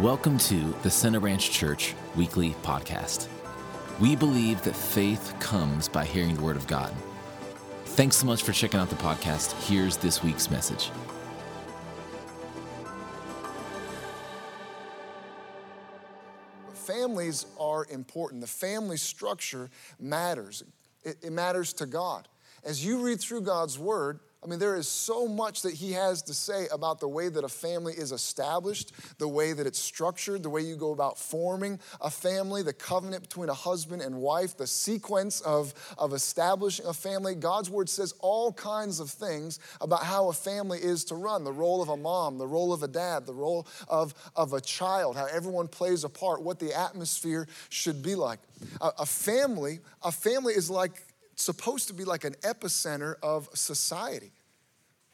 Welcome to the Center Ranch Church Weekly Podcast. We believe that faith comes by hearing the Word of God. Thanks so much for checking out the podcast. Here's this week's message. Families are important. The family structure matters. It, it matters to God. As you read through God's Word, I mean, there is so much that he has to say about the way that a family is established, the way that it's structured, the way you go about forming a family, the covenant between a husband and wife, the sequence of, of establishing a family. God's word says all kinds of things about how a family is to run the role of a mom, the role of a dad, the role of, of a child, how everyone plays a part, what the atmosphere should be like. A, a family, a family is like supposed to be like an epicenter of society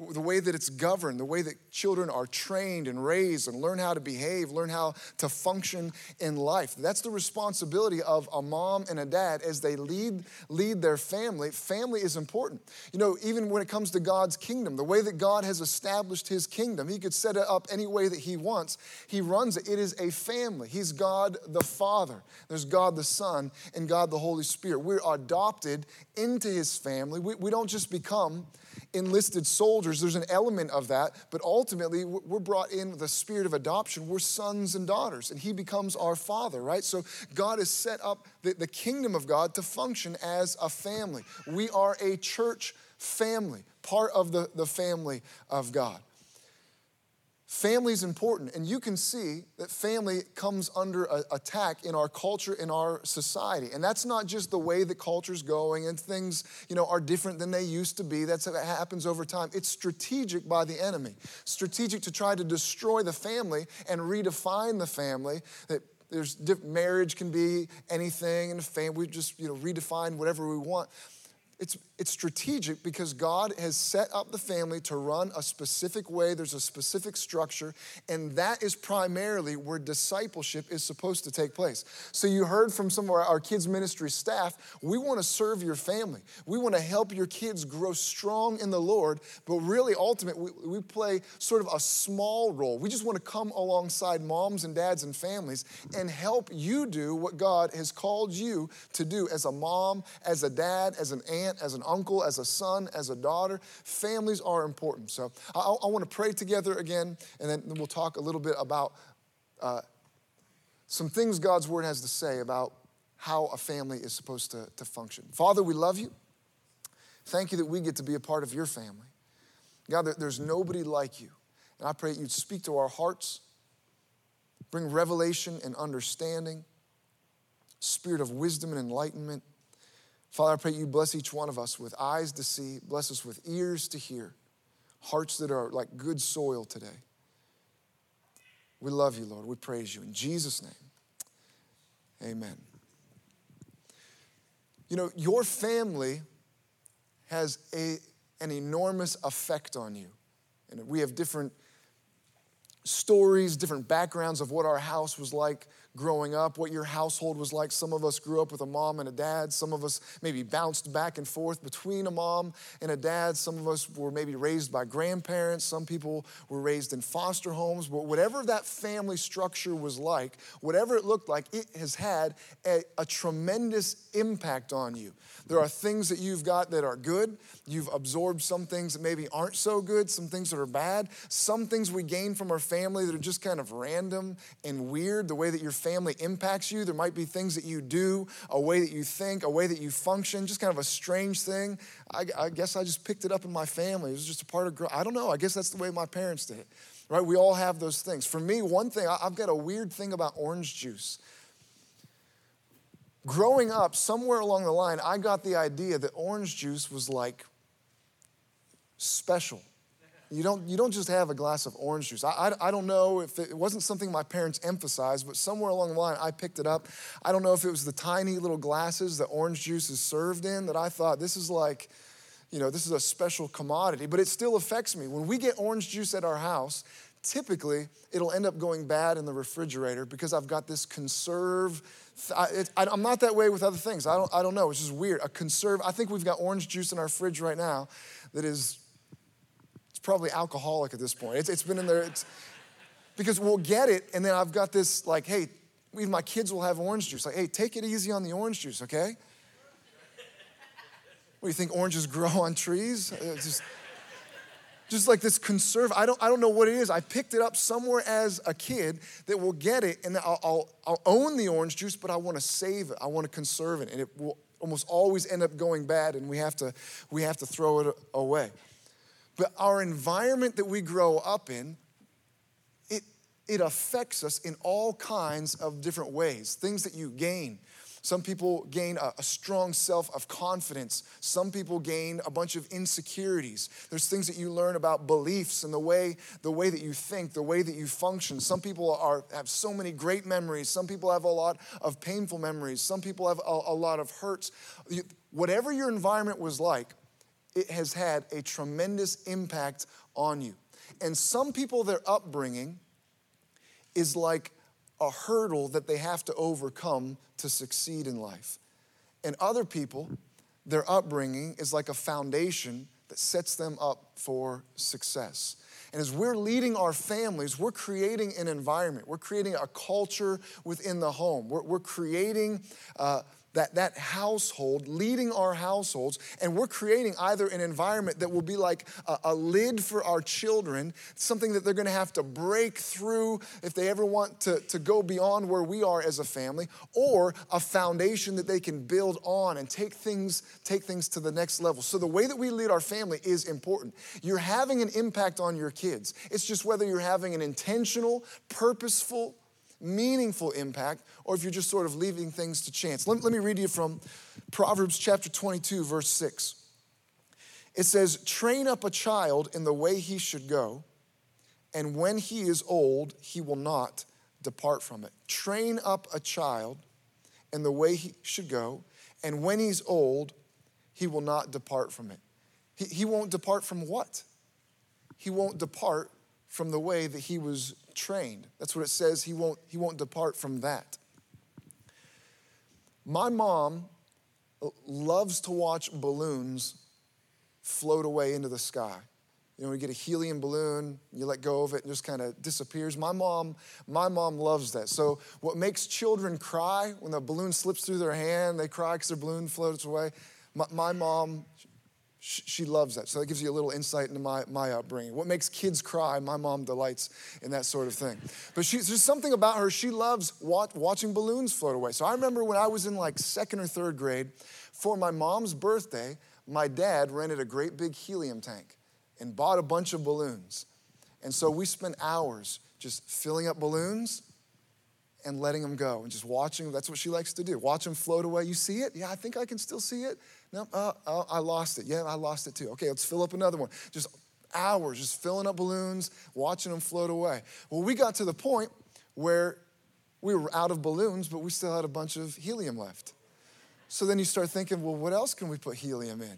the way that it's governed, the way that children are trained and raised and learn how to behave, learn how to function in life. That's the responsibility of a mom and a dad as they lead, lead their family. Family is important. You know, even when it comes to God's kingdom, the way that God has established his kingdom, he could set it up any way that he wants. He runs it. It is a family. He's God the Father, there's God the Son, and God the Holy Spirit. We're adopted into his family. We, we don't just become enlisted soldiers. There's an element of that, but ultimately we're brought in with the spirit of adoption. We're sons and daughters, and He becomes our Father, right? So God has set up the, the kingdom of God to function as a family. We are a church family, part of the, the family of God. Family is important, and you can see that family comes under a, attack in our culture, in our society. And that's not just the way the culture's going and things, you know, are different than they used to be. That's what happens over time. It's strategic by the enemy. Strategic to try to destroy the family and redefine the family. That there's marriage can be anything, and family, we just, you know, redefine whatever we want. It's, it's strategic because God has set up the family to run a specific way. There's a specific structure, and that is primarily where discipleship is supposed to take place. So, you heard from some of our, our kids' ministry staff, we want to serve your family. We want to help your kids grow strong in the Lord, but really, ultimately, we, we play sort of a small role. We just want to come alongside moms and dads and families and help you do what God has called you to do as a mom, as a dad, as an aunt aunt, as an uncle, as a son, as a daughter. Families are important. So I, I want to pray together again, and then we'll talk a little bit about uh, some things God's word has to say about how a family is supposed to, to function. Father, we love you. Thank you that we get to be a part of your family. God, there's nobody like you. And I pray that you'd speak to our hearts, bring revelation and understanding, spirit of wisdom and enlightenment. Father, I pray you bless each one of us with eyes to see, bless us with ears to hear, hearts that are like good soil today. We love you, Lord. We praise you. In Jesus' name, amen. You know, your family has a, an enormous effect on you. And we have different stories, different backgrounds of what our house was like growing up, what your household was like. Some of us grew up with a mom and a dad. Some of us maybe bounced back and forth between a mom and a dad. Some of us were maybe raised by grandparents. Some people were raised in foster homes. But whatever that family structure was like, whatever it looked like, it has had a, a tremendous impact on you. There are things that you've got that are good. You've absorbed some things that maybe aren't so good, some things that are bad. Some things we gain from our family that are just kind of random and weird, the way that your family impacts you. There might be things that you do, a way that you think, a way that you function, just kind of a strange thing. I, I guess I just picked it up in my family. It was just a part of growth. I don't know. I guess that's the way my parents did it. Right? We all have those things. For me, one thing, I've got a weird thing about orange juice. Growing up, somewhere along the line, I got the idea that orange juice was like special. You don't, you don't just have a glass of orange juice. I, I, I, don't know if it, it wasn't something my parents emphasized, but somewhere along the line I picked it up. I don't know if it was the tiny little glasses that orange juice is served in that I thought this is like, you know, this is a special commodity, but it still affects me. When we get orange juice at our house, typically it'll end up going bad in the refrigerator because I've got this conserve. I, am not that way with other things. I don't, I don't know. It's just weird. A conserve. I think we've got orange juice in our fridge right now that is probably alcoholic at this point. It's, it's been in there. It's, Because we'll get it, and then I've got this like, hey, even my kids will have orange juice. Like, hey, take it easy on the orange juice, okay? What do you think oranges grow on trees? Uh, just, just like this conserve. I don't, I don't know what it is. I picked it up somewhere as a kid that will get it, and I'll, I'll, I'll own the orange juice, but I want to save it. I want to conserve it, and it will almost always end up going bad, and we have to, we have to throw it away. But our environment that we grow up in, it, it affects us in all kinds of different ways. Things that you gain, some people gain a, a, strong self of confidence. Some people gain a bunch of insecurities. There's things that you learn about beliefs and the way, the way that you think, the way that you function. Some people are, have so many great memories. Some people have a lot of painful memories. Some people have a, a lot of hurts. Whatever your environment was like, it has had a tremendous impact on you. And some people, their upbringing is like a hurdle that they have to overcome to succeed in life. And other people, their upbringing is like a foundation that sets them up for success. And as we're leading our families, we're creating an environment, we're creating a culture within the home, we're, we're creating uh, that, that household, leading our households, and we're creating either an environment that will be like a, a lid for our children, something that they're gonna have to break through if they ever want to, to go beyond where we are as a family, or a foundation that they can build on and take things, take things to the next level. So the way that we lead our family is important. You're having an impact on your kids. It's just whether you're having an intentional, purposeful, meaningful impact or if you're just sort of leaving things to chance. Let, let me read you from Proverbs chapter 22, verse 6. It says, Train up a child in the way he should go, and when he is old, he will not depart from it. Train up a child in the way he should go, and when he's old, he will not depart from it. He, he won't depart from what? He won't depart from the way that he was trained. That's what it says. He won't, he won't depart from that. My mom loves to watch balloons float away into the sky. You know, you get a helium balloon, you let go of it, and just kind of disappears. My mom, my mom loves that. So, what makes children cry when the balloon slips through their hand, they cry because their balloon floats away. My, my mom, she loves that. So that gives you a little insight into my, my upbringing. What makes kids cry, my mom delights in that sort of thing. But she, there's something about her, she loves watch, watching balloons float away. So I remember when I was in like second or third grade, for my mom's birthday, my dad rented a great big helium tank and bought a bunch of balloons. And so we spent hours just filling up balloons and letting them go and just watching. That's what she likes to do. Watch them float away. You see it? Yeah, I think I can still see it. No, uh, uh, I lost it. Yeah, I lost it too. Okay, let's fill up another one. Just hours, just filling up balloons, watching them float away. Well, we got to the point where we were out of balloons, but we still had a bunch of helium left. So then you start thinking, well, what else can we put helium in?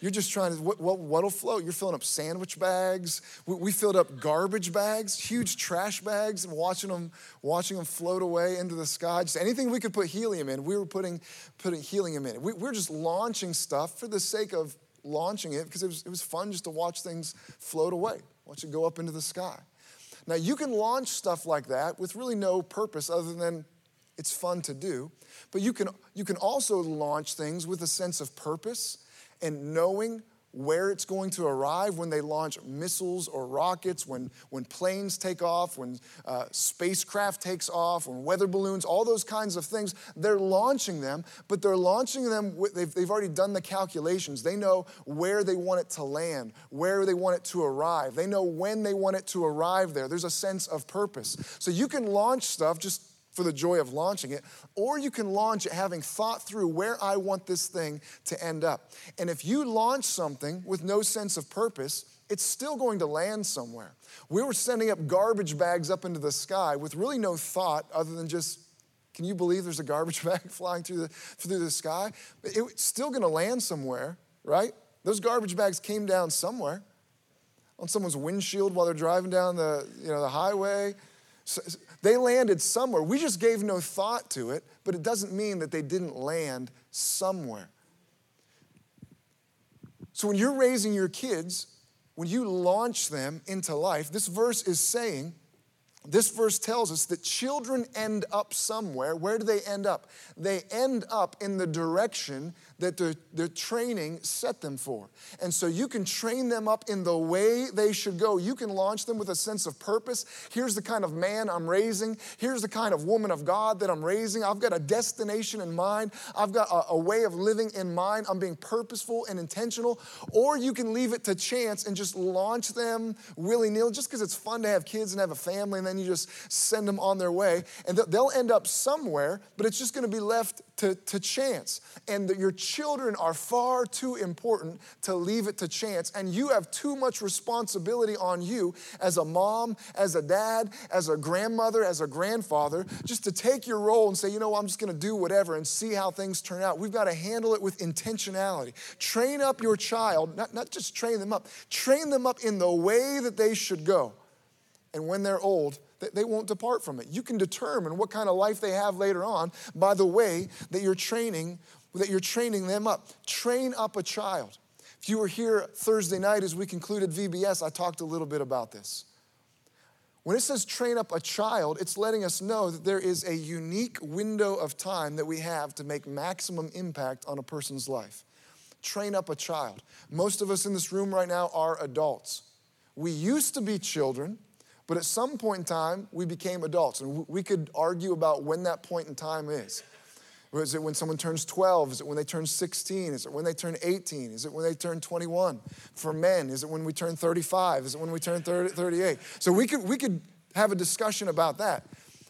You're just trying to, what, what, what'll float? You're filling up sandwich bags. We, we, filled up garbage bags, huge trash bags, and watching them, watching them float away into the sky. Just anything we could put helium in, we were putting, putting helium in. We, we're just launching stuff for the sake of launching it because it was, it was fun just to watch things float away, watch it go up into the sky. Now, you can launch stuff like that with really no purpose other than it's fun to do. But you can, you can also launch things with a sense of purpose and knowing where it's going to arrive when they launch missiles or rockets, when, when planes take off, when uh, spacecraft takes off, when weather balloons, all those kinds of things, they're launching them, but they're launching them, with, they've, they've already done the calculations. They know where they want it to land, where they want it to arrive. They know when they want it to arrive there. There's a sense of purpose. So you can launch stuff just for the joy of launching it, or you can launch it having thought through where I want this thing to end up. And if you launch something with no sense of purpose, it's still going to land somewhere. We were sending up garbage bags up into the sky with really no thought other than just, can you believe there's a garbage bag flying through the, through the sky? It's still going to land somewhere, right? Those garbage bags came down somewhere on someone's windshield while they're driving down the, you know, the highway. So, they landed somewhere. We just gave no thought to it, but it doesn't mean that they didn't land somewhere. So when you're raising your kids, when you launch them into life, this verse is saying, this verse tells us that children end up somewhere. Where do they end up? They end up in the direction that their, their training set them for. And so you can train them up in the way they should go. You can launch them with a sense of purpose. Here's the kind of man I'm raising. Here's the kind of woman of God that I'm raising. I've got a destination in mind. I've got a, a way of living in mind. I'm being purposeful and intentional. Or you can leave it to chance and just launch them willy nilly just because it's fun to have kids and have a family and then you just send them on their way. And they'll end up somewhere, but it's just going to be left to, to chance. And that your children are far too important to leave it to chance. And you have too much responsibility on you as a mom, as a dad, as a grandmother, as a grandfather, just to take your role and say, you know, I'm just gonna do whatever and see how things turn out. We've gotta handle it with intentionality. Train up your child, not, not just train them up, train them up in the way that they should go. And when they're old, they won't depart from it. You can determine what kind of life they have later on by the way that you're training that you're training them up. Train up a child. If you were here Thursday night as we concluded VBS, I talked a little bit about this. When it says train up a child, it's letting us know that there is a unique window of time that we have to make maximum impact on a person's life. Train up a child. Most of us in this room right now are adults. We used to be children, but at some point in time, we became adults, and we could argue about when that point in time is. Is it when someone turns 12? Is it when they turn 16? Is it when they turn 18? Is it when they turn 21? For men, is it when we turn 35? Is it when we turn 30, 38? So we could, we could have a discussion about that.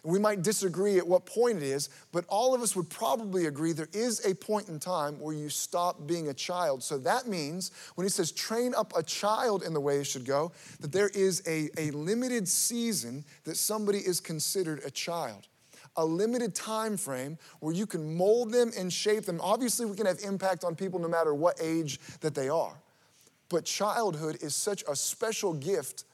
We might disagree at what point it is, but all of us would probably agree there is a point in time where you stop being a child. So that means when he says train up a child in the way it should go, that there is a, a limited season that somebody is considered a child a limited time frame where you can mold them and shape them. Obviously, we can have impact on people no matter what age that they are. But childhood is such a special gift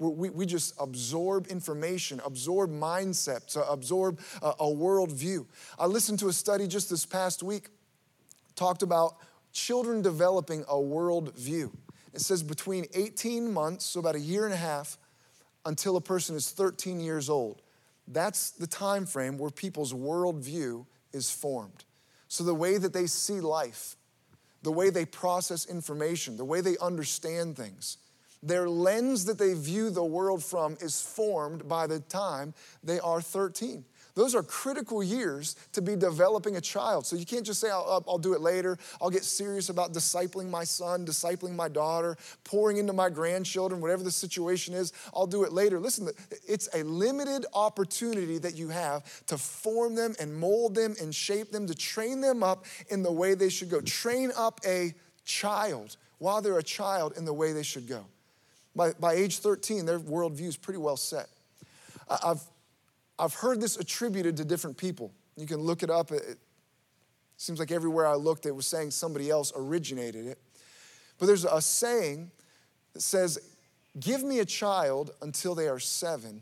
we, we just absorb information, absorb mindsets, absorb a, a worldview. I listened to a study just this past week, talked about children developing a worldview. It says between 18 months, so about a year and a half, until a person is 13 years old. That's the time frame where people's worldview is formed. So the way that they see life, the way they process information, the way they understand things, their lens that they view the world from is formed by the time they are 13. Those are critical years to be developing a child. So you can't just say, I'll, I'll, do it later. I'll get serious about discipling my son, discipling my daughter, pouring into my grandchildren, whatever the situation is. I'll do it later. Listen, it's a limited opportunity that you have to form them and mold them and shape them, to train them up in the way they should go. Train up a child while they're a child in the way they should go. By, by age 13, their worldview is pretty well set. I've, I've heard this attributed to different people. You can look it up. It, it seems like everywhere I looked, it was saying somebody else originated it. But there's a saying that says, Give me a child until they are seven,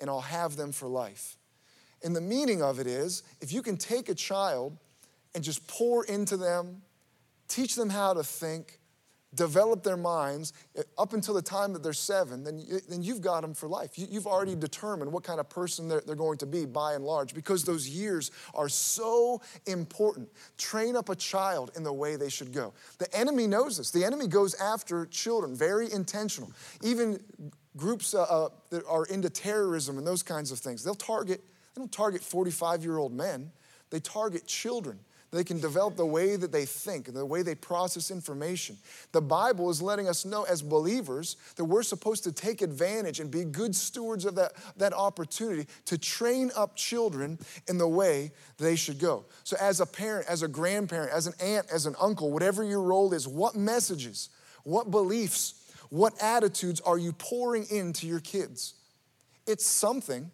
and I'll have them for life. And the meaning of it is if you can take a child and just pour into them, teach them how to think, develop their minds eh, up until the time that they're seven, then, then you've got them for life. You, have already determined what kind of person they're, they're going to be by and large because those years are so important. Train up a child in the way they should go. The enemy knows this. The enemy goes after children, very intentional. Even groups uh, uh, that are into terrorism and those kinds of things, they'll target, they don't target 45 year old men, they target children they can develop the way that they think, the way they process information. The Bible is letting us know as believers that we're supposed to take advantage and be good stewards of that, that opportunity to train up children in the way they should go. So, as a parent, as a grandparent, as an aunt, as an uncle, whatever your role is, what messages, what beliefs, what attitudes are you pouring into your kids? It's something.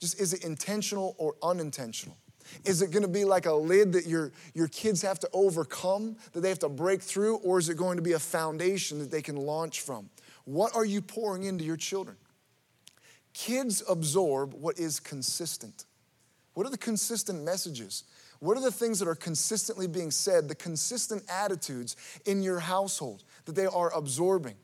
Just is it intentional or unintentional? Is it going to be like a lid that your, your kids have to overcome, that they have to break through, or is it going to be a foundation that they can launch from? What are you pouring into your children? Kids absorb what is consistent. What are the consistent messages? What are the things that are consistently being said, the consistent attitudes in your household that they are absorbing?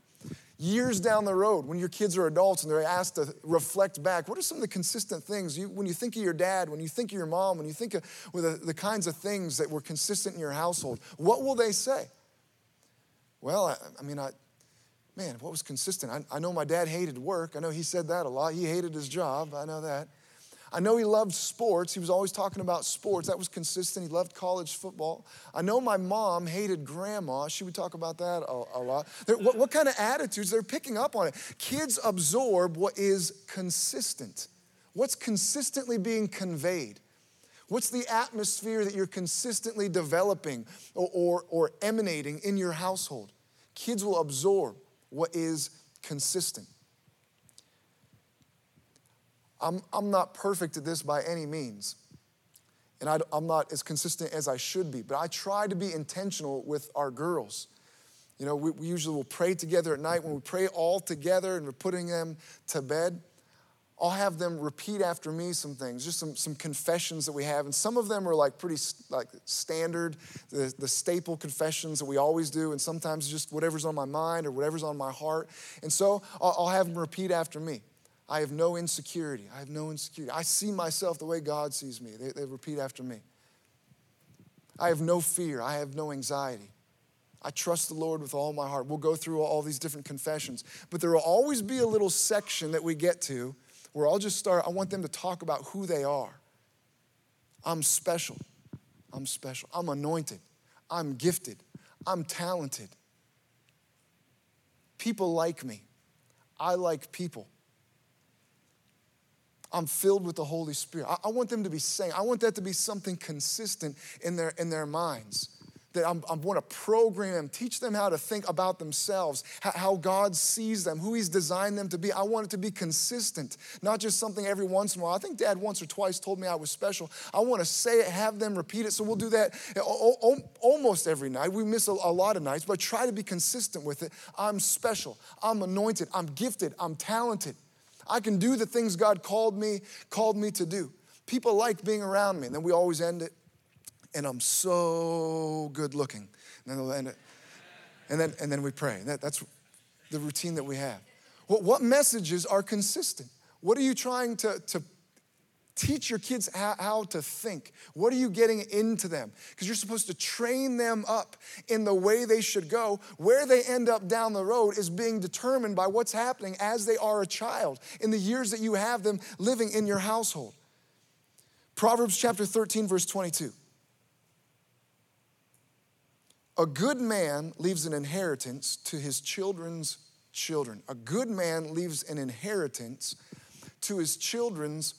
Years down the road, when your kids are adults and they're asked to reflect back, what are some of the consistent things you, when you think of your dad, when you think of your mom, when you think of the, the kinds of things that were consistent in your household? What will they say? Well, I, I mean, I, man, what was consistent? I, I know my dad hated work. I know he said that a lot. He hated his job. I know that. I know he loved sports. He was always talking about sports. That was consistent. He loved college football. I know my mom hated grandma. She would talk about that a, a lot. What, what kind of attitudes? They're picking up on it. Kids absorb what is consistent, what's consistently being conveyed. What's the atmosphere that you're consistently developing or, or, or emanating in your household? Kids will absorb what is consistent. I'm, I'm not perfect at this by any means. And I, am not as consistent as I should be, but I try to be intentional with our girls. You know, we, we usually will pray together at night. When we pray all together and we're putting them to bed, I'll have them repeat after me some things, just some, some confessions that we have. And some of them are like pretty like standard, the, the staple confessions that we always do. And sometimes just whatever's on my mind or whatever's on my heart. And so I'll, I'll have them repeat after me. I have no insecurity. I have no insecurity. I see myself the way God sees me. They, they repeat after me. I have no fear. I have no anxiety. I trust the Lord with all my heart. We'll go through all these different confessions, but there will always be a little section that we get to where I'll just start. I want them to talk about who they are. I'm special. I'm special. I'm anointed. I'm gifted. I'm talented. People like me. I like people. I'm filled with the Holy Spirit. I, I, want them to be saying, I want that to be something consistent in their, in their minds. That I want to program them, teach them how to think about themselves, how, how God sees them, who He's designed them to be. I want it to be consistent, not just something every once in a while. I think Dad once or twice told me I was special. I want to say it, have them repeat it. So we'll do that eh, almost every night. We miss a, a lot of nights, but try to be consistent with it. I'm special. I'm anointed. I'm gifted. I'm talented. I can do the things God called me, called me to do. People like being around me. And then we always end it, and I'm so good looking. And then they'll end it. And then, and then we pray. That, that's the routine that we have. What, what messages are consistent? What are you trying to, to Teach your kids how, how, to think. What are you getting into them? Because you're supposed to train them up in the way they should go. Where they end up down the road is being determined by what's happening as they are a child in the years that you have them living in your household. Proverbs chapter 13, verse 22. A good man leaves an inheritance to his children's children. A good man leaves an inheritance to his children's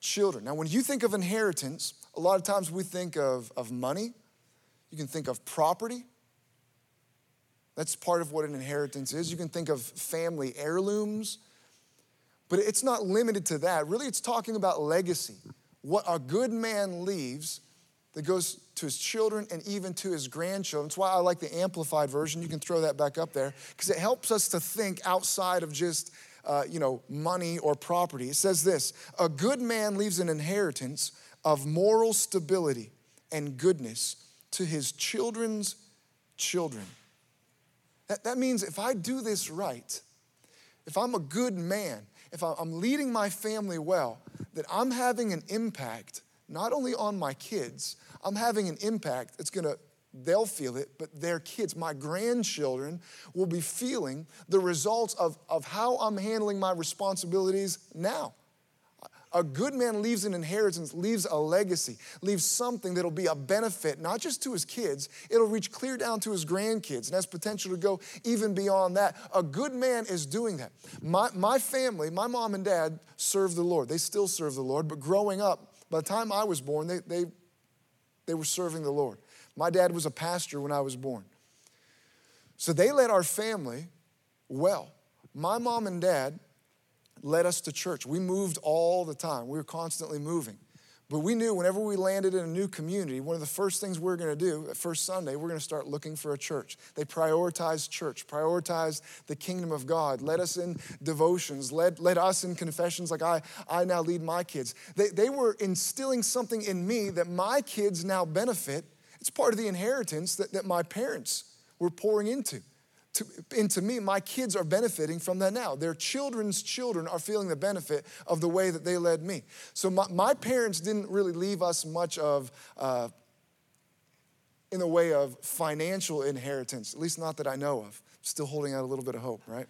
children. Now, when you think of inheritance, a lot of times we think of, of money, you can think of property. That's part of what an inheritance is. You can think of family heirlooms, but it's not limited to that. Really, it's talking about legacy. What a good man leaves that goes to his children and even to his grandchildren. That's why I like the amplified version. You can throw that back up there because it helps us to think outside of just uh, you know, money or property. It says this A good man leaves an inheritance of moral stability and goodness to his children's children. That, that means if I do this right, if I'm a good man, if I'm leading my family well, that I'm having an impact not only on my kids, I'm having an impact that's gonna they'll feel it, but their kids, my grandchildren, will be feeling the results of, of how I'm handling my responsibilities now. A good man leaves an inheritance, leaves a legacy, leaves something that'll be a benefit, not just to his kids, it'll reach clear down to his grandkids and has potential to go even beyond that. A good man is doing that. My, my family, my mom and dad served the Lord. They still serve the Lord, but growing up, by the time I was born, they, they, they were serving the Lord. My dad was a pastor when I was born. So they led our family well. My mom and dad led us to church. We moved all the time, we were constantly moving. But we knew whenever we landed in a new community, one of the first things we we're going to do at first Sunday, we're going to start looking for a church. They prioritized church, prioritized the kingdom of God, led us in devotions, led, led us in confessions like I, I now lead my kids. They, they were instilling something in me that my kids now benefit it's part of the inheritance that, that my parents were pouring into to, and to me, my kids are benefiting from that now. Their children's children are feeling the benefit of the way that they led me. So my, my parents didn't really leave us much of, uh, in the way of financial inheritance, at least not that I know of. Still holding out a little bit of hope, right?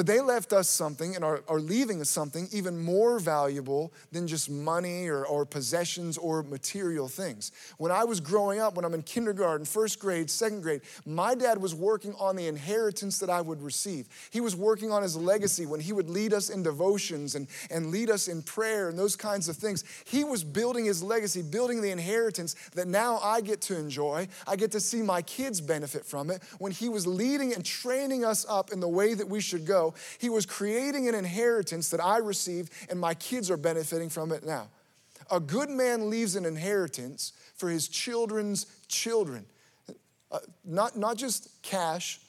But they left us something and are, are leaving us something even more valuable than just money or, or possessions or material things. When I was growing up, when I'm in kindergarten, first grade, second grade, my dad was working on the inheritance that I would receive. He was working on his legacy when he would lead us in devotions and, and lead us in prayer and those kinds of things. He was building his legacy, building the inheritance that now I get to enjoy. I get to see my kids benefit from it. When he was leading and training us up in the way that we should go, he was creating an inheritance that I received, and my kids are benefiting from it now. A good man leaves an inheritance for his children's children. Uh, not, not just cash,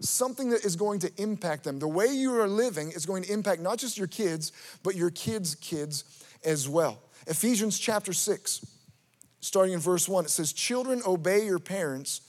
something that is going to impact them. The way you are living is going to impact not just your kids, but your kids' kids as well. Ephesians chapter 6, starting in verse 1, it says, Children, obey your parents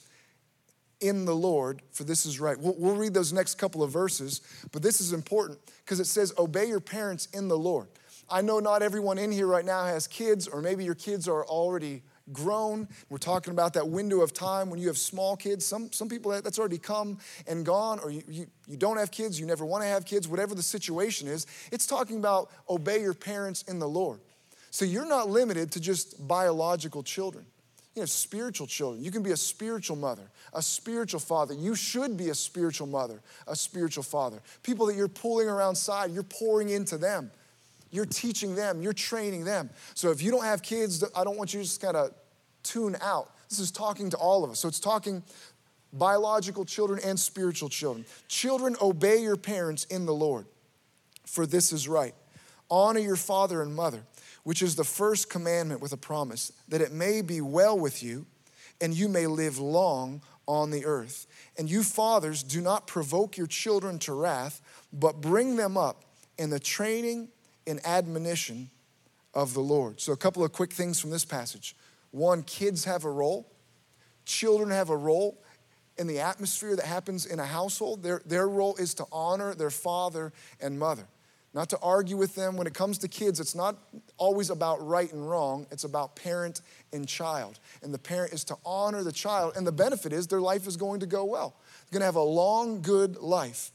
in the Lord, for this is right. We'll, we'll read those next couple of verses, but this is important because it says, Obey your parents in the Lord. I know not everyone in here right now has kids, or maybe your kids are already grown. We're talking about that window of time when you have small kids. Some, some people that's already come and gone, or you, you, you don't have kids, you never want to have kids, whatever the situation is. It's talking about obey your parents in the Lord. So you're not limited to just biological children. You have spiritual children. You can be a spiritual mother, a spiritual father. You should be a spiritual mother, a spiritual father. People that you're pulling around side, you're pouring into them. You're teaching them, you're training them. So if you don't have kids, I don't want you to just kind of tune out. This is talking to all of us. So it's talking biological children and spiritual children. Children, obey your parents in the Lord, for this is right. Honor your father and mother which is the first commandment with a promise, that it may be well with you and you may live long on the earth. And you fathers, do not provoke your children to wrath, but bring them up in the training and admonition of the Lord. So, a couple of quick things from this passage. One, kids have a role, children have a role in the atmosphere that happens in a household. Their, their role is to honor their father and mother not to argue with them. When it comes to kids, it's not always about right and wrong, it's about parent and child. And the parent is to honor the child, and the benefit is their life is going to go well. They're going to have a long, good life.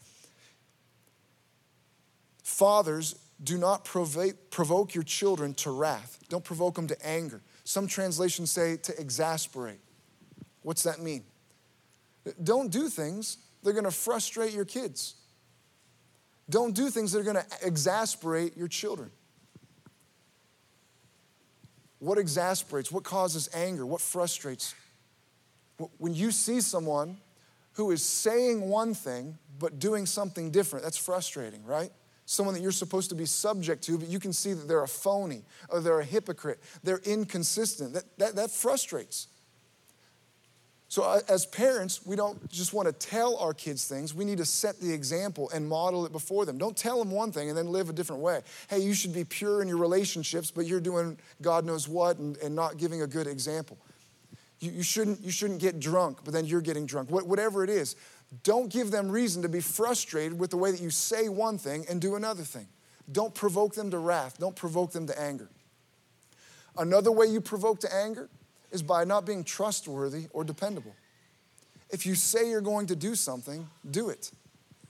Fathers, do not provoke your children to wrath. Don't provoke them to anger. Some translations say to exasperate. What's that mean? Don't do things that are going to frustrate your kids. Don't do things that are going to exasperate your children. What exasperates? What causes anger? What frustrates? When you see someone who is saying one thing but doing something different, that's frustrating, right? Someone that you're supposed to be subject to, but you can see that they're a phony or they're a hypocrite, they're inconsistent. That, that, that frustrates. So, uh, as parents, we don't just want to tell our kids things. We need to set the example and model it before them. Don't tell them one thing and then live a different way. Hey, you should be pure in your relationships, but you're doing God knows what and, and not giving a good example. You, you, shouldn't, you shouldn't get drunk, but then you're getting drunk. What, whatever it is, don't give them reason to be frustrated with the way that you say one thing and do another thing. Don't provoke them to wrath, don't provoke them to anger. Another way you provoke to anger is by not being trustworthy or dependable. If you say you're going to do something, do it.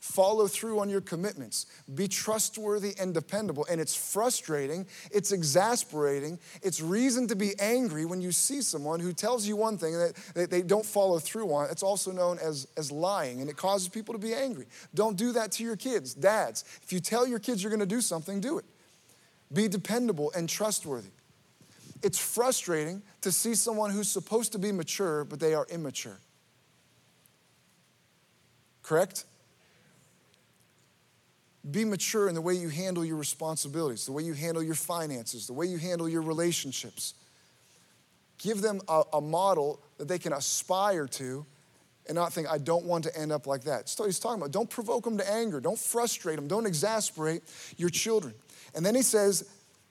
Follow through on your commitments. Be trustworthy and dependable. And it's frustrating, it's exasperating, it's reason to be angry when you see someone who tells you one thing that they don't follow through on. It's also known as, as lying, and it causes people to be angry. Don't do that to your kids. Dads, if you tell your kids you're gonna do something, do it. Be dependable and trustworthy. It's frustrating to see someone who's supposed to be mature, but they are immature. Correct? Be mature in the way you handle your responsibilities, the way you handle your finances, the way you handle your relationships. Give them a, a model that they can aspire to and not think, I don't want to end up like that. So he's talking about don't provoke them to anger, don't frustrate them, don't exasperate your children. And then he says,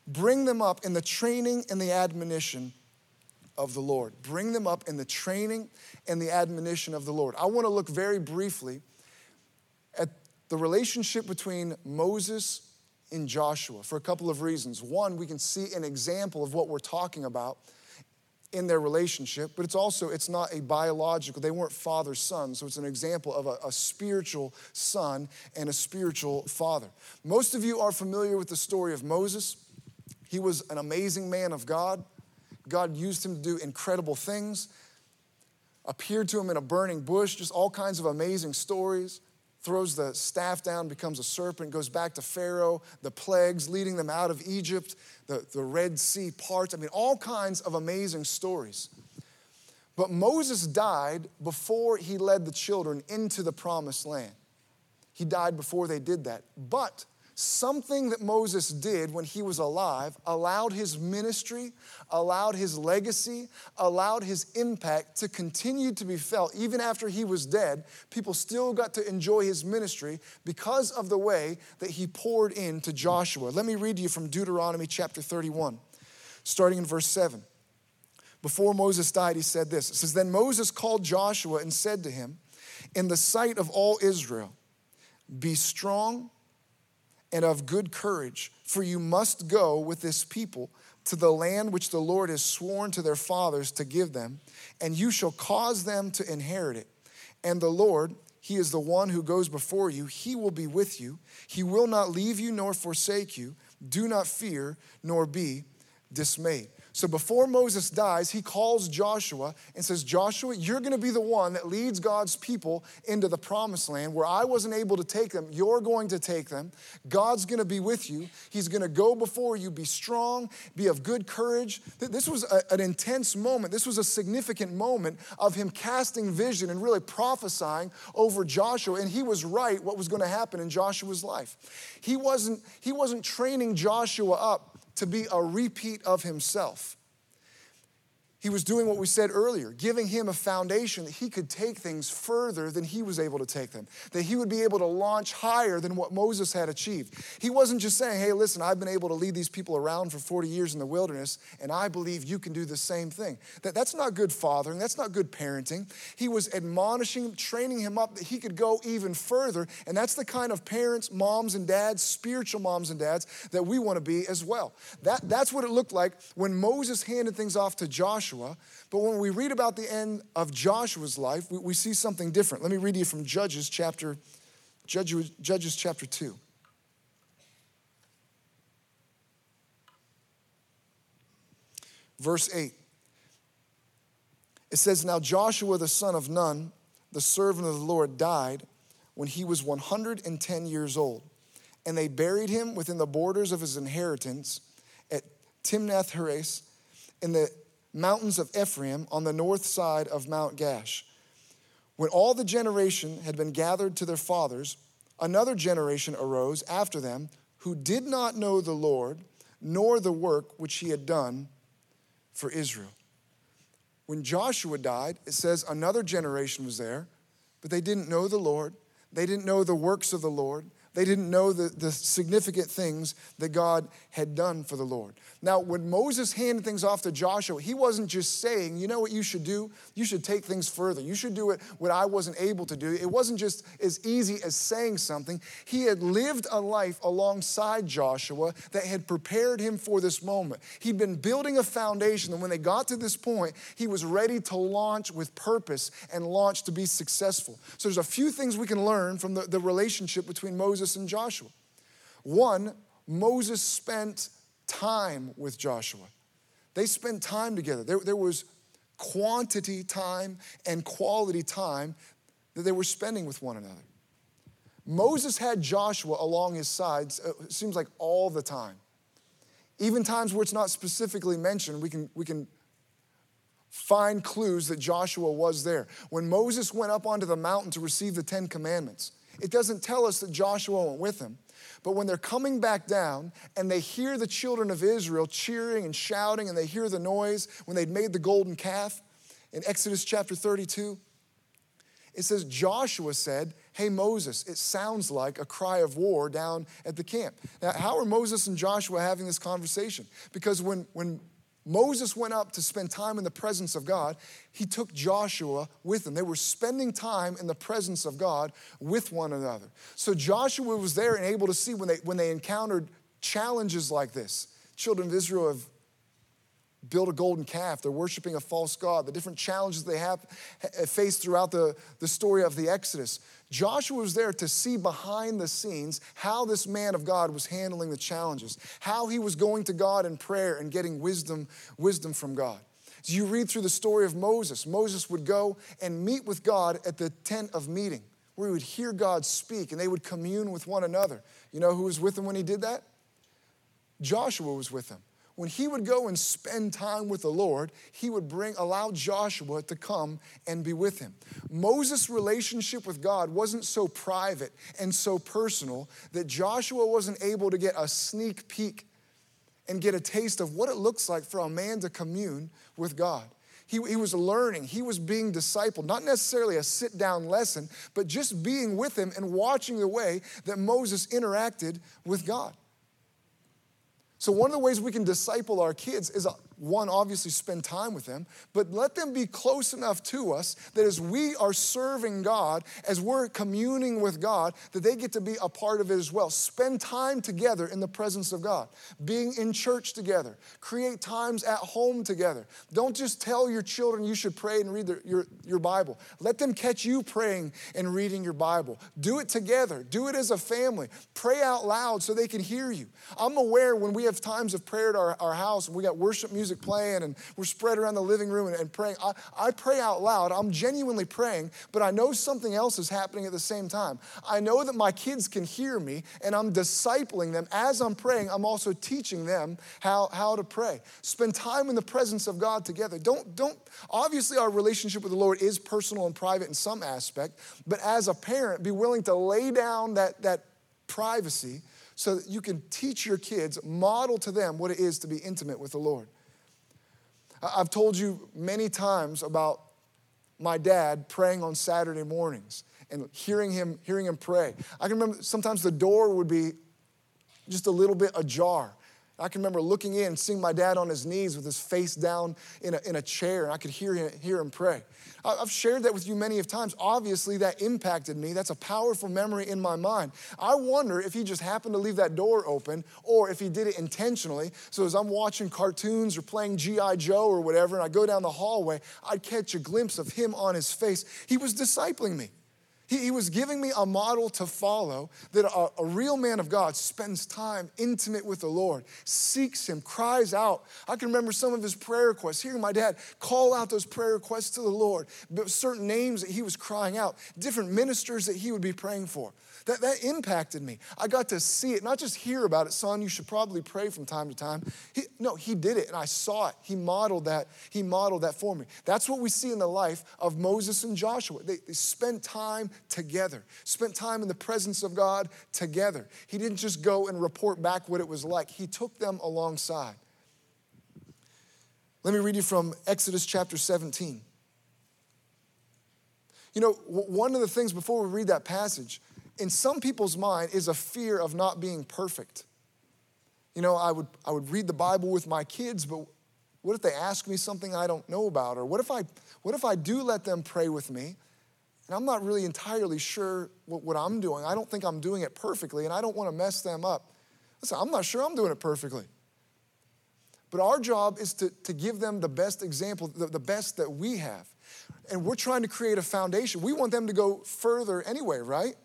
bring them up in the training and the admonition of the Lord. Bring them up in the training and the admonition of the Lord. I want to look very briefly at the relationship between Moses and Joshua for a couple of reasons. One, we can see an example of what we're talking about in their relationship, but it's also it's not a biological. They weren't father son, so it's an example of a, a, spiritual son and a spiritual father. Most of you are familiar with the story of Moses. He was an amazing man of God. God used him to do incredible things. Appeared to him in a burning bush, just all kinds of amazing stories throws the staff down, becomes a serpent, goes back to Pharaoh, the plagues, leading them out of Egypt, the, the Red Sea parts. I mean, all kinds of amazing stories. But Moses died before he led the children into the promised land. He died before they did that. But something that Moses did when he was alive allowed his ministry, allowed his legacy, allowed his impact to continue to be felt. Even after he was dead, people still got to enjoy his ministry because of the way that he poured into Joshua. Let me read to you from Deuteronomy chapter 31, starting in verse 7. Before Moses died, he said this It says, Then Moses called Joshua and said to him, In the sight of all Israel, be strong and of good courage, for you must go with this people to the land which the Lord has sworn to their fathers to give them, and you shall cause them to inherit it. And the Lord, He is the one who goes before you, He will be with you. He will not leave you nor forsake you. Do not fear nor be dismayed. So before Moses dies, he calls Joshua and says, Joshua, you're going to be the one that leads God's people into the promised land where I wasn't able to take them. You're going to take them. God's going to be with you. He's going to go before you. Be strong, be of good courage. This was a, an intense moment. This was a significant moment of him casting vision and really prophesying over Joshua. And he was right what was going to happen in Joshua's life. He wasn't, he wasn't training Joshua up to be a repeat of himself. He was doing what we said earlier, giving him a foundation that he could take things further than he was able to take them, that he would be able to launch higher than what Moses had achieved. He wasn't just saying, hey, listen, I've been able to lead these people around for 40 years in the wilderness, and I believe you can do the same thing. That, that's not good fathering, that's not good parenting. He was admonishing, training him up that he could go even further, and that's the kind of parents, moms, and dads, spiritual moms and dads, that we want to be as well. That, that's what it looked like when Moses handed things off to Joshua Joshua. But when we read about the end of Joshua's life, we, we see something different. Let me read you from Judges chapter, Judges, Judges chapter 2. Verse 8. It says, Now Joshua the son of Nun, the servant of the Lord, died when he was 110 years old. And they buried him within the borders of his inheritance at Timnath Heres in the mountains of Ephraim on the north side of Mount Gaash. When all the generation had been gathered to their fathers, another generation arose after them who did not know the Lord nor the work which he had done for Israel. When Joshua died, it says another generation was there, but they didn't know the Lord. They didn't know the works of the Lord. They didn't know the, the significant things that God had done for the Lord. Now, when Moses handed things off to Joshua, he wasn't just saying, you know what you should do? You should take things further. You should do it what I wasn't able to do. It wasn't just as easy as saying something. He had lived a life alongside Joshua that had prepared him for this moment. He'd been building a foundation, and when they got to this point, he was ready to launch with purpose and launch to be successful. So there's a few things we can learn from the, the relationship between Moses and Joshua. One, Moses spent time with Joshua. They spent time together. There, there was quantity time and quality time that they were spending with one another. Moses had Joshua along his sides, uh, it seems like all the time. Even times where it's not specifically mentioned, we can, we can find clues that Joshua was there. When Moses went up onto the mountain to receive the Ten Commandments, it doesn't tell us that Joshua went with him. But when they're coming back down and they hear the children of Israel cheering and shouting and they hear the noise when they'd made the golden calf in Exodus chapter 32, it says Joshua said, Hey, Moses, it sounds like a cry of war down at the camp. Now, how are Moses and Joshua having this conversation? Because when, when Moses went up to spend time in the presence of God. He took Joshua with him. They were spending time in the presence of God with one another. So Joshua was there and able to see when they, when they encountered challenges like this. Children of Israel have built a golden calf. They're worshiping a false God. The different challenges they have faced throughout the, the story of the Exodus. Joshua was there to see behind the scenes how this man of God was handling the challenges, how he was going to God in prayer and getting wisdom, wisdom from God. As you read through the story of Moses, Moses would go and meet with God at the tent of meeting, where he would hear God speak and they would commune with one another. You know who was with him when he did that? Joshua was with him when he would go and spend time with the Lord, he would bring, allow Joshua to come and be with him. Moses' relationship with God wasn't so private and so personal that Joshua wasn't able to get a sneak peek and get a taste of what it looks like for a man to commune with God. He, he was learning, he was being discipled, not necessarily a sit down lesson, but just being with him and watching the way that Moses interacted with God. So, one of the ways we can disciple our kids is one, obviously spend time with them, but let them be close enough to us that as we are serving God, as we're communing with God, that they get to be a part of it as well. Spend time together in the presence of God, being in church together, create times at home together. Don't just tell your children you should pray and read their, your, your Bible. Let them catch you praying and reading your Bible. Do it together, do it as a family. Pray out loud so they can hear you. I'm aware when we have times of prayer at our, our house and we got worship music music playing and we're spread around the living room and, and praying. I, I pray out loud. I'm genuinely praying, but I know something else is happening at the same time. I know that my kids can hear me and I'm discipling them. As I'm praying, I'm also teaching them how, how to pray. Spend time in the presence of God together. Don't, don't, obviously, our relationship with the Lord is personal and private in some aspect, but as a parent, be willing to lay down that, that privacy so that you can teach your kids, model to them what it is to be intimate with the Lord. I've told you many times about my dad praying on Saturday mornings and hearing him, hearing him pray. I can remember sometimes the door would be just a little bit ajar. I can remember looking in, seeing my dad on his knees with his face down in a, in a chair, and I could hear him, hear him pray. I've shared that with you many of times. Obviously, that impacted me. That's a powerful memory in my mind. I wonder if he just happened to leave that door open or if he did it intentionally. So as I'm watching cartoons or playing G.I. Joe or whatever, and I go down the hallway, I'd catch a glimpse of him on his face. He was discipling me. He, he was giving me a model to follow that a, a real man of God spends time intimate with the Lord, seeks Him, cries out. I can remember some of his prayer requests, hearing my dad call out those prayer requests to the Lord, certain names that he was crying out, different ministers that he would be praying for. That, that impacted me. I got to see it, not just hear about it, son, you should probably pray from time to time. He, no, he did it and I saw it. He modeled that, he modeled that for me. That's what we see in the life of Moses and Joshua. They, they spent time together, spent time in the presence of God together. He didn't just go and report back what it was like, he took them alongside. Let me read you from Exodus chapter 17. You know, one of the things before we read that passage, in some people's mind is a fear of not being perfect. You know, I would, I would read the Bible with my kids, but what if they ask me something I don't know about? Or what if I, what if I do let them pray with me and I'm not really entirely sure what, what I'm doing? I don't think I'm doing it perfectly and I don't want to mess them up. Listen, I'm not sure I'm doing it perfectly. But our job is to, to give them the best example, the, the best that we have. And we're trying to create a foundation. We want them to go further anyway, right?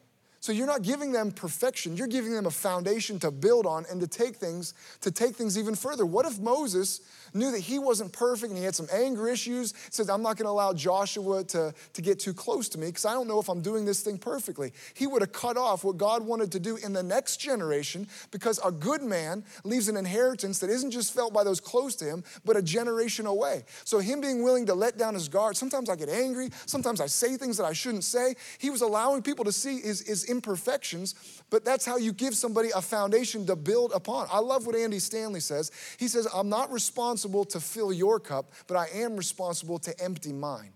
So you're not giving them perfection. You're giving them a foundation to build on and to take things to take things even further. What if Moses knew that he wasn't perfect and he had some anger issues, says, I'm not going to allow Joshua to, to get too close to me because I don't know if I'm doing this thing perfectly. He would have cut off what God wanted to do in the next generation because a good man leaves an inheritance that isn't just felt by those close to him, but a generation away. So, him being willing to let down his guard, sometimes I get angry, sometimes I say things that I shouldn't say. He was allowing people to see his, his imperfections, but that's how you give somebody a foundation to build upon. I love what Andy Stanley says. He says, I'm not responsible responsible to fill your cup, but I am responsible to empty mine.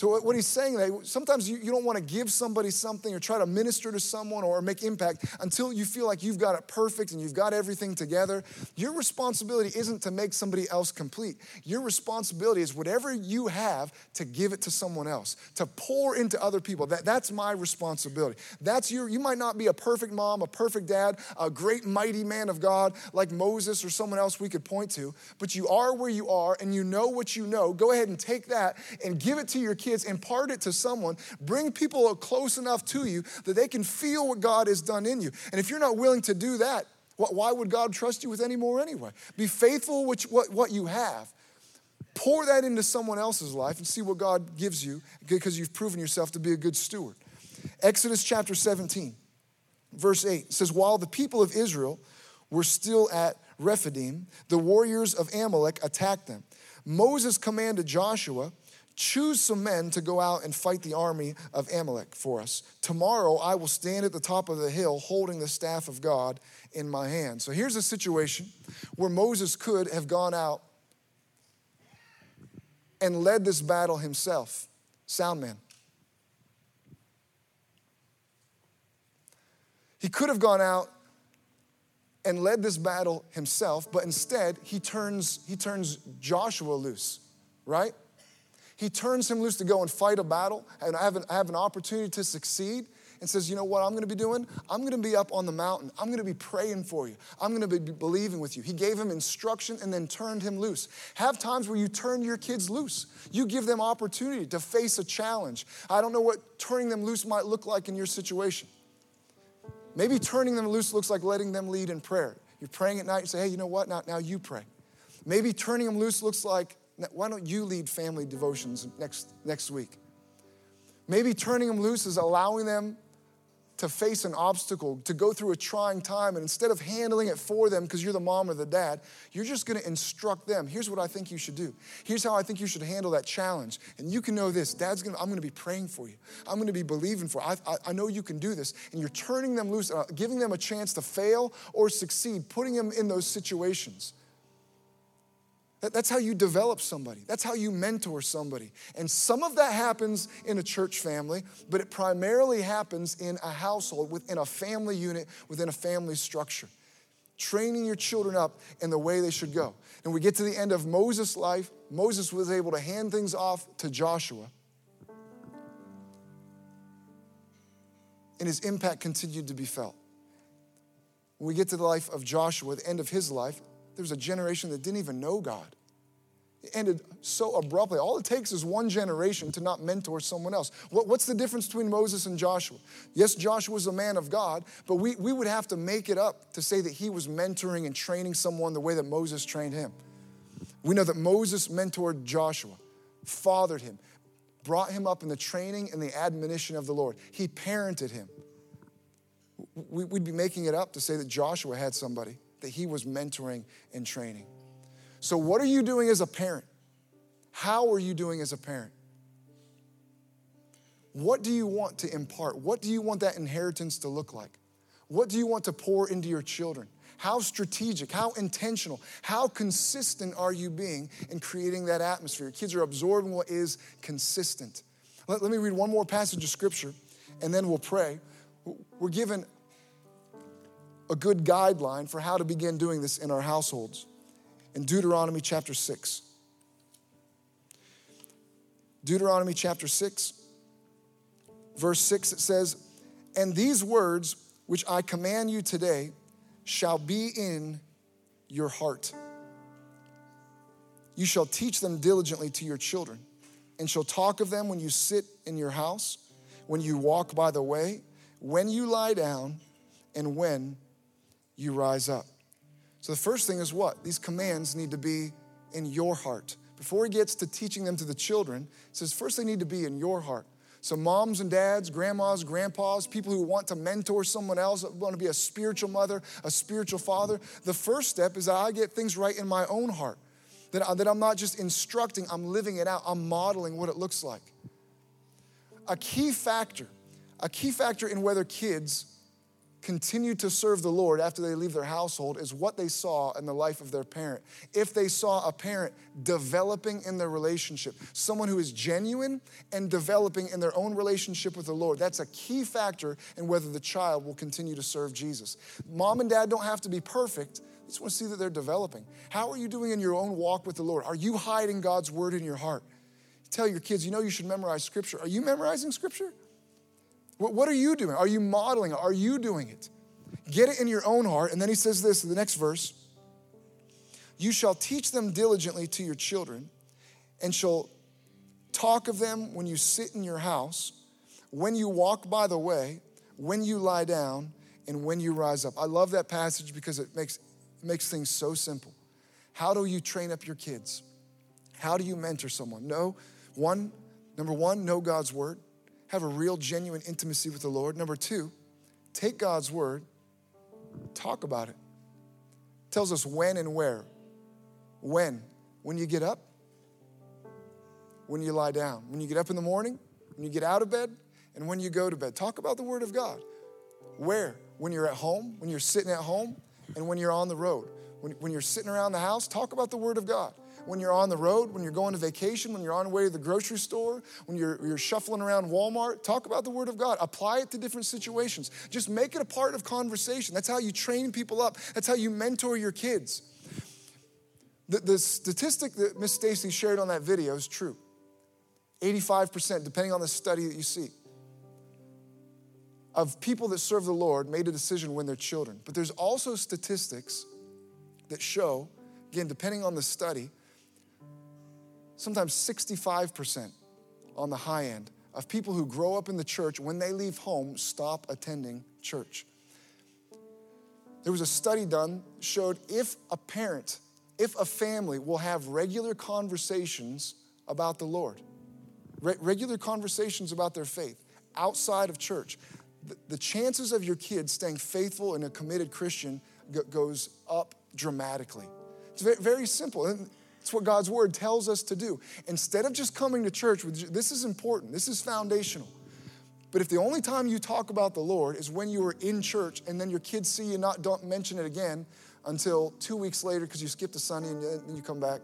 So, what he's saying that sometimes you, you don't want to give somebody something or try to minister to someone or make impact until you feel like you've got it perfect and you've got everything together. Your responsibility isn't to make somebody else complete. Your responsibility is whatever you have to give it to someone else, to pour into other people. That, that's my responsibility. That's your, you might not be a perfect mom, a perfect dad, a great mighty man of God like Moses or someone else we could point to, but you are where you are and you know what you know. Go ahead and take that and give it to your kids, impart it to someone, bring people close enough to you that they can feel what God has done in you. And if you're not willing to do that, why would God trust you with any more anyway? Be faithful with what, what you have. Pour that into someone else's life and see what God gives you because you've proven yourself to be a good steward. Exodus chapter 17, verse 8 says, While the people of Israel were still at Rephidim, the warriors of Amalek attacked them. Moses commanded Joshua, Choose some men to go out and fight the army of Amalek for us. Tomorrow I will stand at the top of the hill holding the staff of God in my hand. So here's a situation where Moses could have gone out and led this battle himself. Sound man. He could have gone out and led this battle himself, but instead he turns, he turns Joshua loose, right? He turns him loose to go and fight a battle and have an, have an opportunity to succeed and says, You know what I'm gonna be doing? I'm gonna be up on the mountain. I'm gonna be praying for you. I'm gonna be believing with you. He gave him instruction and then turned him loose. Have times where you turn your kids loose. You give them opportunity to face a challenge. I don't know what turning them loose might look like in your situation. Maybe turning them loose looks like letting them lead in prayer. You're praying at night, you say, hey, you know what? Now, now you pray. Maybe turning them loose looks like, why don't you lead family devotions next, next week? Maybe turning them loose is allowing them to face an obstacle, to go through a trying time, and instead of handling it for them because you're the mom or the dad, you're just gonna instruct them. Here's what I think you should do. Here's how I think you should handle that challenge. And you can know this Dad's gonna, I'm gonna be praying for you. I'm gonna be believing for. I, I, I know you can do this. And you're turning them loose, uh, giving them a chance to fail or succeed, putting them in those situations. That's how you develop somebody. That's how you mentor somebody. And some of that happens in a church family, but it primarily happens in a household, within a family unit, within a family structure. Training your children up in the way they should go. And we get to the end of Moses' life. Moses was able to hand things off to Joshua. And his impact continued to be felt. When we get to the life of Joshua, the end of his life, there was a generation that didn't even know God. It ended so abruptly. All it takes is one generation to not mentor someone else. What, what's the difference between Moses and Joshua? Yes, Joshua was a man of God, but we, we would have to make it up to say that he was mentoring and training someone the way that Moses trained him. We know that Moses mentored Joshua, fathered him, brought him up in the training and the admonition of the Lord. He parented him. We'd be making it up to say that Joshua had somebody that he was mentoring and training. So, what are you doing as a parent? How are you doing as a parent? What do you want to impart? What do you want that inheritance to look like? What do you want to pour into your children? How strategic, how intentional, how consistent are you being in creating that atmosphere? Your kids are absorbing what is consistent. Let, let me read one more passage of scripture and then we'll pray. We're given a good guideline for how to begin doing this in our households. In Deuteronomy chapter 6. Deuteronomy chapter 6, verse 6, it says, And these words which I command you today shall be in your heart. You shall teach them diligently to your children, and shall talk of them when you sit in your house, when you walk by the way, when you lie down, and when you rise up. So the first thing is what? These commands need to be in your heart. Before he gets to teaching them to the children, he says first they need to be in your heart. So, moms and dads, grandmas, grandpas, people who want to mentor someone else, want to be a spiritual mother, a spiritual father, the first step is that I get things right in my own heart. That, I, that I'm not just instructing, I'm living it out, I'm modeling what it looks like. A key factor, a key factor in whether kids continue to serve the Lord after they leave their household is what they saw in the life of their parent. If they saw a parent developing in their relationship, someone who is genuine and developing in their own relationship with the Lord, that's a key factor in whether the child will continue to serve Jesus. Mom and dad don't have to be perfect. I just want to see that they're developing. How are you doing in your own walk with the Lord? Are you hiding God's word in your heart? Tell your kids, you know you should memorize scripture. Are you memorizing scripture? What are you doing? Are you modeling? Are you doing it? Get it in your own heart. And then he says this in the next verse You shall teach them diligently to your children, and shall talk of them when you sit in your house, when you walk by the way, when you lie down, and when you rise up. I love that passage because it makes, makes things so simple. How do you train up your kids? How do you mentor someone? No, one, number one, know God's word have a real, genuine intimacy with the Lord. Number two, take God's word, talk about it. Tells us when and where. When? When you get up, when you lie down, when you get up in the morning, when you get out of bed, and when you go to bed. Talk about the word of God. Where? When you're at home, when you're sitting at home, and when you're on the road. When, when you're sitting around the house, talk about the word of God when you're on the road, when you're going to vacation, when you're on the way to the grocery store, when you're, you're shuffling around Walmart. Talk about the Word of God. Apply it to different situations. Just make it a part of conversation. That's how you train people up, that's how you mentor your kids. The, the statistic that Miss Stacy shared on that video is true 85%, depending on the study that you see of people that serve the Lord made a decision when they're children. But there's also statistics that show, again, depending on the study, sometimes 65% on the high end of people who grow up in the church, when they leave home, stop attending church. There was a study done showed if a parent, if a family will have regular conversations about the Lord, re- regular conversations about their faith outside of church, the, chances of your kids staying faithful and a committed Christian goes up dramatically. It's very, simple. It's what God's word tells us to do. Instead of just coming to church, with, this is important, this is foundational. But if the only time you talk about the Lord is when you are in church and then your kids see you not don't mention it again until two weeks later because you skipped a Sunday and then you come back,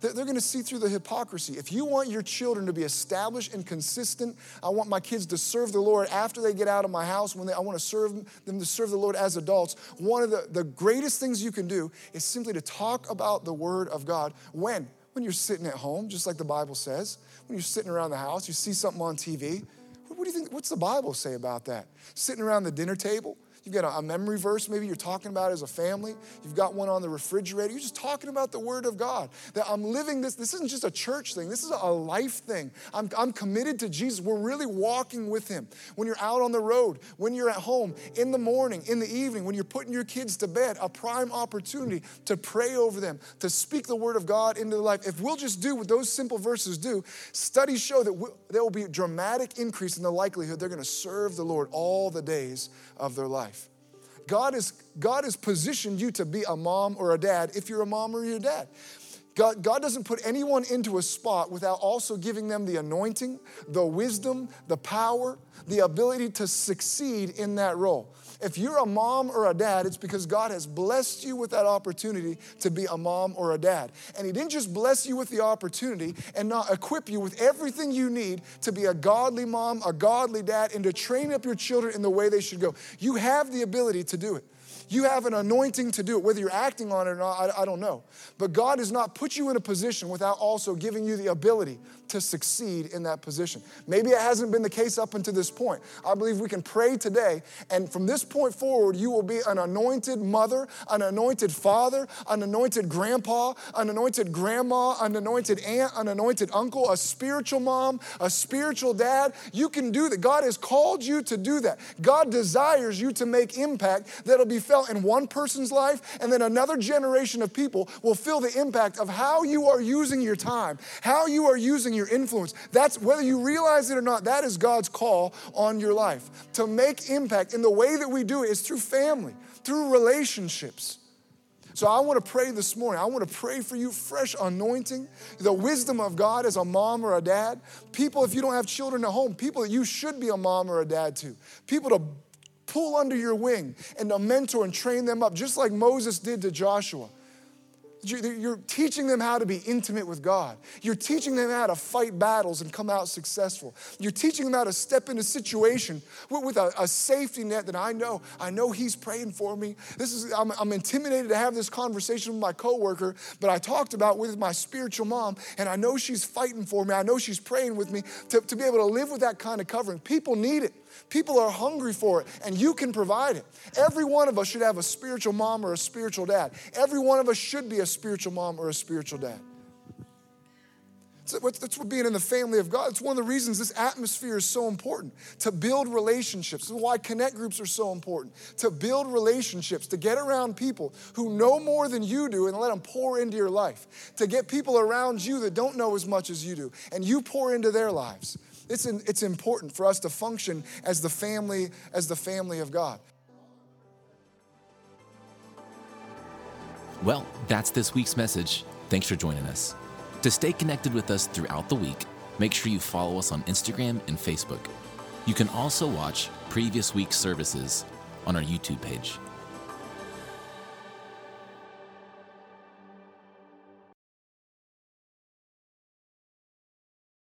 they're going to see through the hypocrisy. If you want your children to be established and consistent, I want my kids to serve the Lord after they get out of my house, when they, I want to serve them to serve the Lord as adults. One of the, the greatest things you can do is simply to talk about the Word of God. When? When you're sitting at home, just like the Bible says. When you're sitting around the house, you see something on TV. What do you think? What's the Bible say about that? Sitting around the dinner table, You've got a, memory verse maybe you're talking about as a family. You've got one on the refrigerator. You're just talking about the Word of God. That I'm living this. This isn't just a church thing, this is a life thing. I'm, I'm committed to Jesus. We're really walking with Him. When you're out on the road, when you're at home, in the morning, in the evening, when you're putting your kids to bed, a prime opportunity to pray over them, to speak the Word of God into their life. If we'll just do what those simple verses do, studies show that there will be a dramatic increase in the likelihood they're going to serve the Lord all the days of their life. God, is, God has positioned you to be a mom or a dad if you're a mom or your dad. God, God doesn't put anyone into a spot without also giving them the anointing, the wisdom, the power, the ability to succeed in that role. If you're a mom or a dad, it's because God has blessed you with that opportunity to be a mom or a dad. And He didn't just bless you with the opportunity and not equip you with everything you need to be a godly mom, a godly dad, and to train up your children in the way they should go. You have the ability to do it. You have an anointing to do it. Whether you're acting on it or not, I, I, don't know. But God has not put you in a position without also giving you the ability to succeed in that position. Maybe it hasn't been the case up until this point. I believe we can pray today, and from this point forward, you will be an anointed mother, an anointed father, an anointed grandpa, an anointed grandma, an anointed aunt, an anointed uncle, a spiritual mom, a spiritual dad. You can do that. God has called you to do that. God desires you to make impact that'll be felt in one person's life, and then another generation of people will feel the impact of how you are using your time, how you are using your influence. That's whether you realize it or not, that is God's call on your life. To make impact, and the way that we do it is through family, through relationships. So I want to pray this morning. I want to pray for you fresh anointing, the wisdom of God as a mom or a dad. People, if you don't have children at home, people that you should be a mom or a dad to. People to pull under your wing and to mentor and train them up, just like Moses did to Joshua. You're teaching them how to be intimate with God. You're teaching them how to fight battles and come out successful. You're teaching them how to step into a situation with a, a, safety net that I know. I know He's praying for me. This is I'm, I'm intimidated to have this conversation with my coworker, but I talked about with my spiritual mom, and I know she's fighting for me. I know she's praying with me to, to be able to live with that kind of covering. People need it. People are hungry for it, and you can provide it. Every one of us should have a spiritual mom or a spiritual dad. Every one of us should be a spiritual mom or a spiritual dad. That's what being in the family of God. It's one of the reasons this atmosphere is so important to build relationships. This is why connect groups are so important to build relationships, to get around people who know more than you do and let them pour into your life, to get people around you that don't know as much as you do and you pour into their lives. It's, in, it's important for us to function as the family, as the family of God. Well, that's this week's message. Thanks for joining us. To stay connected with us throughout the week, make sure you follow us on Instagram and Facebook. You can also watch previous week's services on our YouTube page.